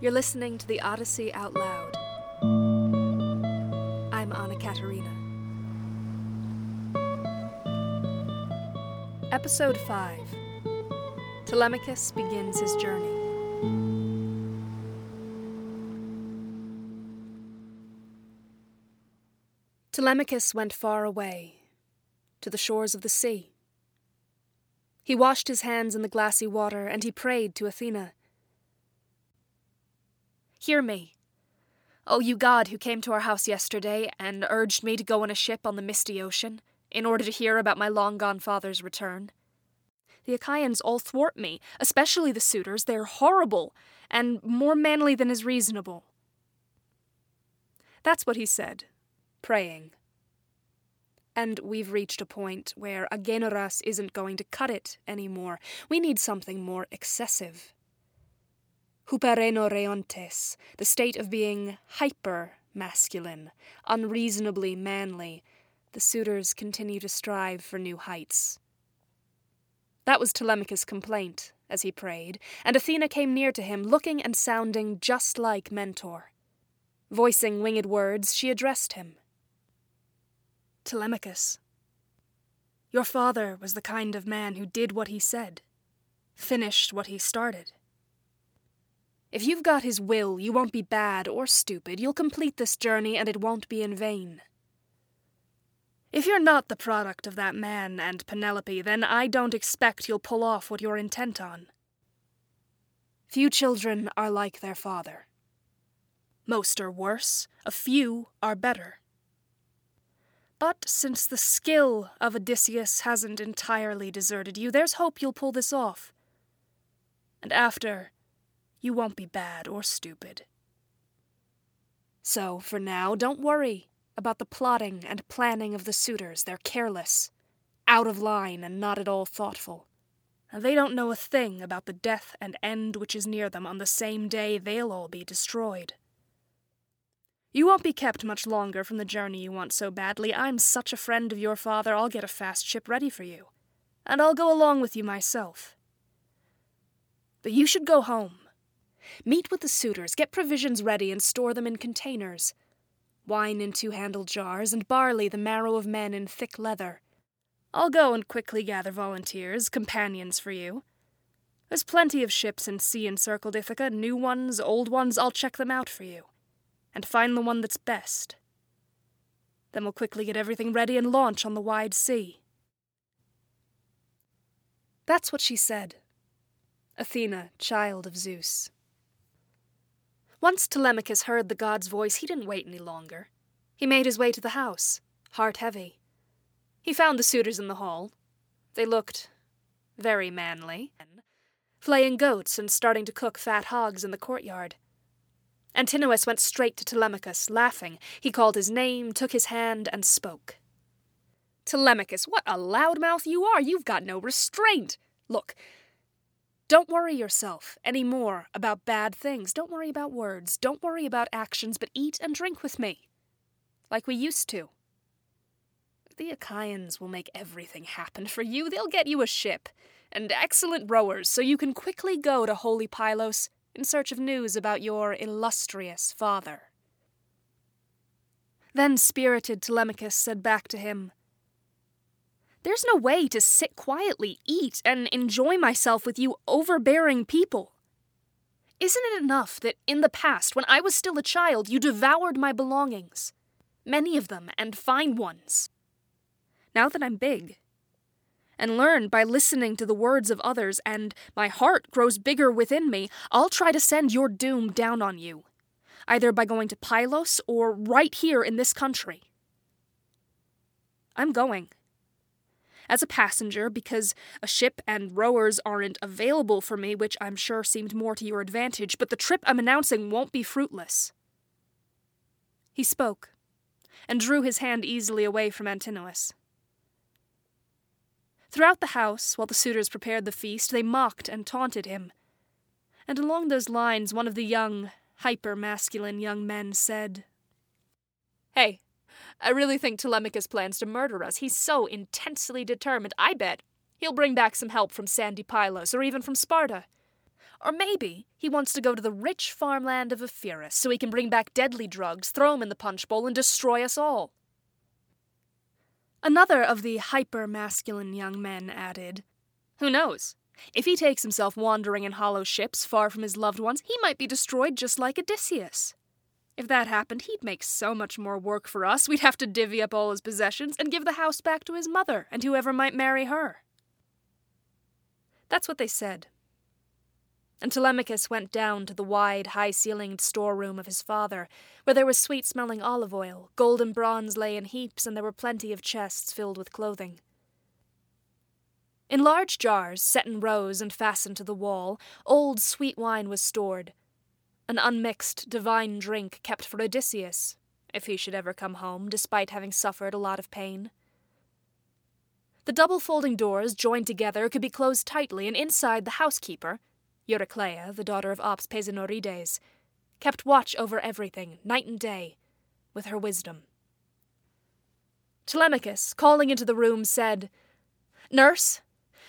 You're listening to the Odyssey Out Loud. I'm Anna Katarina. Episode 5 Telemachus begins his journey. Telemachus went far away, to the shores of the sea. He washed his hands in the glassy water, and he prayed to Athena. Hear me, O you God who came to our house yesterday and urged me to go on a ship on the misty ocean in order to hear about my long gone father's return. The Achaeans all thwart me, especially the suitors. They are horrible and more manly than is reasonable. That's what he said, praying. And we've reached a point where Agenoras isn't going to cut it anymore. We need something more excessive. Huperenoreontes, the state of being hyper masculine, unreasonably manly. The suitors continue to strive for new heights. That was Telemachus' complaint, as he prayed, and Athena came near to him, looking and sounding just like Mentor. Voicing winged words, she addressed him. Telemachus, your father was the kind of man who did what he said, finished what he started. If you've got his will, you won't be bad or stupid. You'll complete this journey and it won't be in vain. If you're not the product of that man and Penelope, then I don't expect you'll pull off what you're intent on. Few children are like their father. Most are worse, a few are better. But since the skill of Odysseus hasn't entirely deserted you, there's hope you'll pull this off. And after, you won't be bad or stupid. So, for now, don't worry about the plotting and planning of the suitors. They're careless, out of line, and not at all thoughtful. They don't know a thing about the death and end which is near them on the same day they'll all be destroyed. You won't be kept much longer from the journey you want so badly. I'm such a friend of your father, I'll get a fast ship ready for you. And I'll go along with you myself. But you should go home. Meet with the suitors, get provisions ready, and store them in containers. Wine in two handled jars, and barley, the marrow of men, in thick leather. I'll go and quickly gather volunteers, companions for you. There's plenty of ships in sea encircled Ithaca, new ones, old ones, I'll check them out for you. And find the one that's best. Then we'll quickly get everything ready and launch on the wide sea. That's what she said. Athena, child of Zeus. Once Telemachus heard the god's voice, he didn't wait any longer. He made his way to the house, heart heavy. He found the suitors in the hall. They looked very manly, flaying goats and starting to cook fat hogs in the courtyard. Antinous went straight to Telemachus, laughing. He called his name, took his hand, and spoke. Telemachus, what a loudmouth you are! You've got no restraint! Look, don't worry yourself any more about bad things. Don't worry about words. Don't worry about actions, but eat and drink with me. Like we used to. The Achaeans will make everything happen for you. They'll get you a ship and excellent rowers so you can quickly go to holy Pylos in search of news about your illustrious father. Then spirited Telemachus said back to him, there's no way to sit quietly, eat, and enjoy myself with you overbearing people. Isn't it enough that in the past, when I was still a child, you devoured my belongings? Many of them, and fine ones. Now that I'm big, and learn by listening to the words of others, and my heart grows bigger within me, I'll try to send your doom down on you, either by going to Pylos or right here in this country. I'm going as a passenger because a ship and rowers aren't available for me, which I'm sure seemed more to your advantage, but the trip I'm announcing won't be fruitless. He spoke, and drew his hand easily away from Antinous. Throughout the house, while the suitors prepared the feast, they mocked and taunted him. And along those lines, one of the young, hyper masculine young men said, Hey, I really think Telemachus plans to murder us. He's so intensely determined. I bet he'll bring back some help from sandy Pylos or even from Sparta. Or maybe he wants to go to the rich farmland of Epirus so he can bring back deadly drugs, throw them in the punch bowl, and destroy us all. Another of the hyper masculine young men added, Who knows? If he takes himself wandering in hollow ships far from his loved ones, he might be destroyed just like Odysseus. If that happened, he'd make so much more work for us, we'd have to divvy up all his possessions and give the house back to his mother and whoever might marry her. That's what they said. And Telemachus went down to the wide, high ceilinged storeroom of his father, where there was sweet smelling olive oil, gold and bronze lay in heaps, and there were plenty of chests filled with clothing. In large jars, set in rows and fastened to the wall, old sweet wine was stored, an unmixed divine drink kept for Odysseus, if he should ever come home, despite having suffered a lot of pain. The double folding doors, joined together, could be closed tightly, and inside the housekeeper, Eurycleia, the daughter of Ops Peisenorides, kept watch over everything, night and day, with her wisdom. Telemachus, calling into the room, said, Nurse,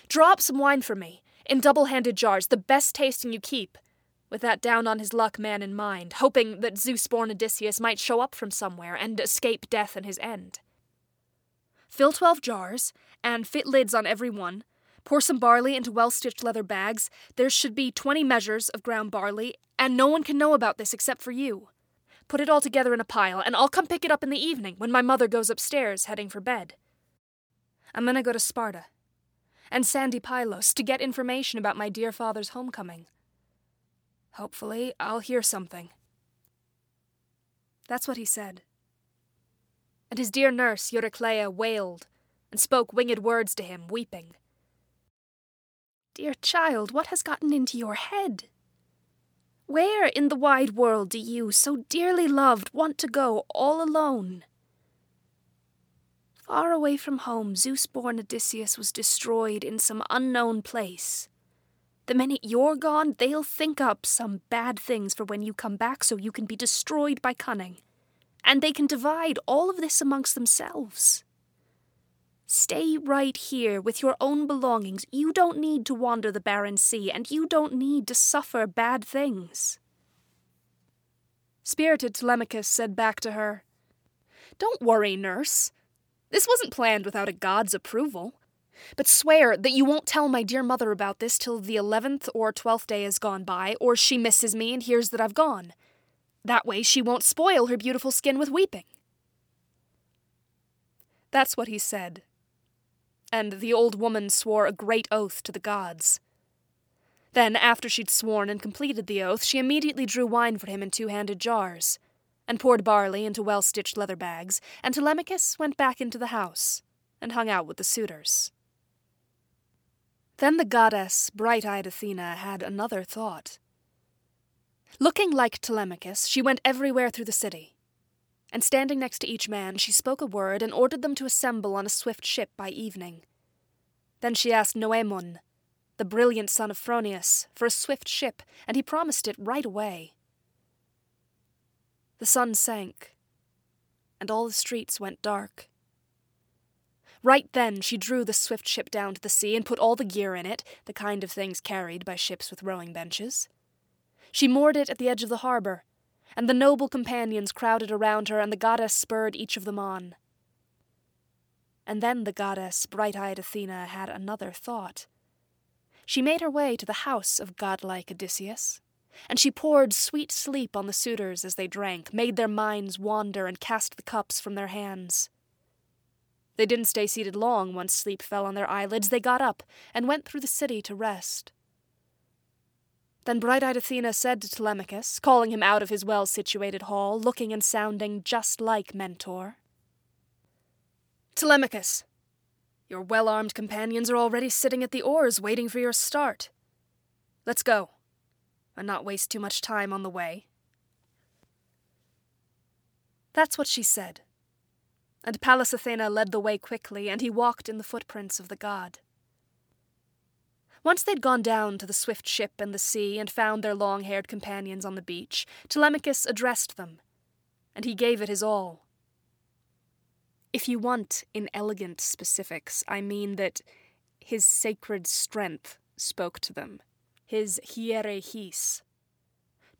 draw up some wine for me, in double handed jars, the best tasting you keep, with that down on his luck man in mind, hoping that Zeus born Odysseus might show up from somewhere and escape death and his end. Fill twelve jars, and fit lids on every one. Pour some barley into well stitched leather bags. There should be twenty measures of ground barley, and no one can know about this except for you. Put it all together in a pile, and I'll come pick it up in the evening when my mother goes upstairs heading for bed. I'm gonna go to Sparta and Sandy Pylos to get information about my dear father's homecoming. Hopefully, I'll hear something. That's what he said. And his dear nurse, Eurycleia, wailed and spoke winged words to him, weeping. Dear child, what has gotten into your head? Where in the wide world do you, so dearly loved, want to go all alone? Far away from home, Zeus born Odysseus was destroyed in some unknown place. The minute you're gone, they'll think up some bad things for when you come back so you can be destroyed by cunning. And they can divide all of this amongst themselves. Stay right here with your own belongings. You don't need to wander the barren sea, and you don't need to suffer bad things. Spirited Telemachus said back to her, Don't worry, nurse. This wasn't planned without a god's approval. But swear that you won't tell my dear mother about this till the eleventh or twelfth day has gone by, or she misses me and hears that I've gone. That way she won't spoil her beautiful skin with weeping. That's what he said. And the old woman swore a great oath to the gods. Then, after she'd sworn and completed the oath, she immediately drew wine for him in two handed jars, and poured barley into well stitched leather bags, and Telemachus went back into the house and hung out with the suitors. Then the goddess, bright eyed Athena, had another thought. Looking like Telemachus, she went everywhere through the city. And standing next to each man, she spoke a word and ordered them to assemble on a swift ship by evening. Then she asked Noemon, the brilliant son of Phronius, for a swift ship, and he promised it right away. The sun sank, and all the streets went dark. Right then she drew the swift ship down to the sea and put all the gear in it, the kind of things carried by ships with rowing benches. She moored it at the edge of the harbor, and the noble companions crowded around her, and the goddess spurred each of them on. And then the goddess, bright eyed Athena, had another thought. She made her way to the house of godlike Odysseus, and she poured sweet sleep on the suitors as they drank, made their minds wander, and cast the cups from their hands. They didn't stay seated long once sleep fell on their eyelids. They got up and went through the city to rest. Then bright eyed Athena said to Telemachus, calling him out of his well situated hall, looking and sounding just like Mentor Telemachus, your well armed companions are already sitting at the oars waiting for your start. Let's go, and not waste too much time on the way. That's what she said and Pallas Athena led the way quickly, and he walked in the footprints of the god. Once they'd gone down to the swift ship and the sea and found their long haired companions on the beach, Telemachus addressed them, and he gave it his all. If you want inelegant specifics, I mean that his sacred strength spoke to them, his hierarchis.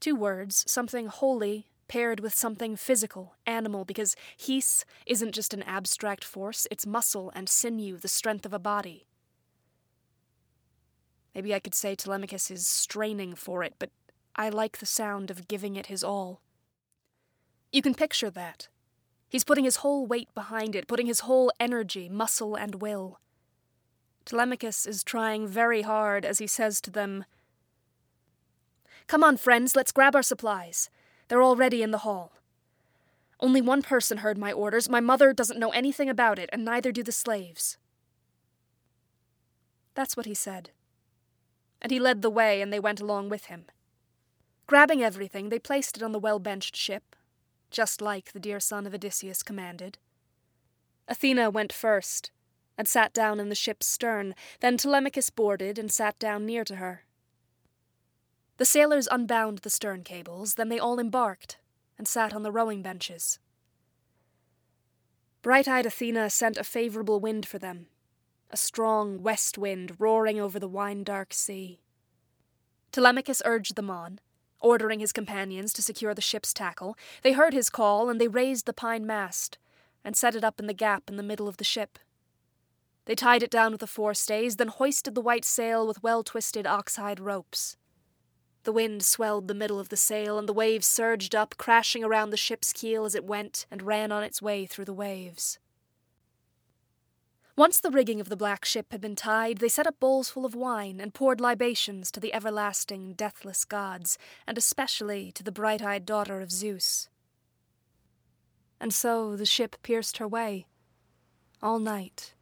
Two words, something holy paired with something physical, animal, because his isn't just an abstract force, it's muscle and sinew, the strength of a body. Maybe I could say Telemachus is straining for it, but I like the sound of giving it his all. You can picture that. He's putting his whole weight behind it, putting his whole energy, muscle, and will. Telemachus is trying very hard as he says to them, Come on, friends, let's grab our supplies. They're already in the hall. Only one person heard my orders. My mother doesn't know anything about it, and neither do the slaves. That's what he said. And he led the way, and they went along with him. Grabbing everything, they placed it on the well benched ship, just like the dear son of Odysseus commanded. Athena went first, and sat down in the ship's stern, then Telemachus boarded and sat down near to her. The sailors unbound the stern cables, then they all embarked and sat on the rowing benches. Bright eyed Athena sent a favourable wind for them, a strong west wind roaring over the wine dark sea. Telemachus urged them on, ordering his companions to secure the ship's tackle. They heard his call, and they raised the pine mast and set it up in the gap in the middle of the ship. They tied it down with the forestays, then hoisted the white sail with well twisted oxhide ropes. The wind swelled the middle of the sail, and the waves surged up, crashing around the ship's keel as it went and ran on its way through the waves. Once the rigging of the black ship had been tied, they set up bowls full of wine and poured libations to the everlasting, deathless gods, and especially to the bright eyed daughter of Zeus. And so the ship pierced her way, all night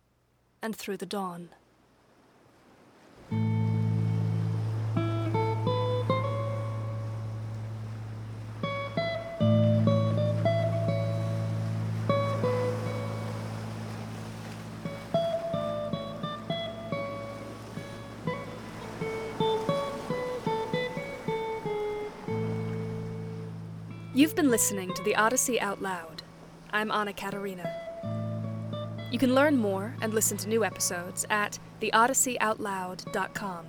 and through the dawn. You've been listening to the Odyssey Out Loud. I'm Anna Katarina. You can learn more and listen to new episodes at theodysseyoutloud.com.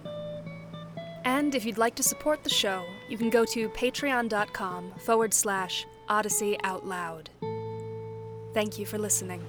And if you'd like to support the show, you can go to patreon.com forward slash Odyssey Out Loud. Thank you for listening.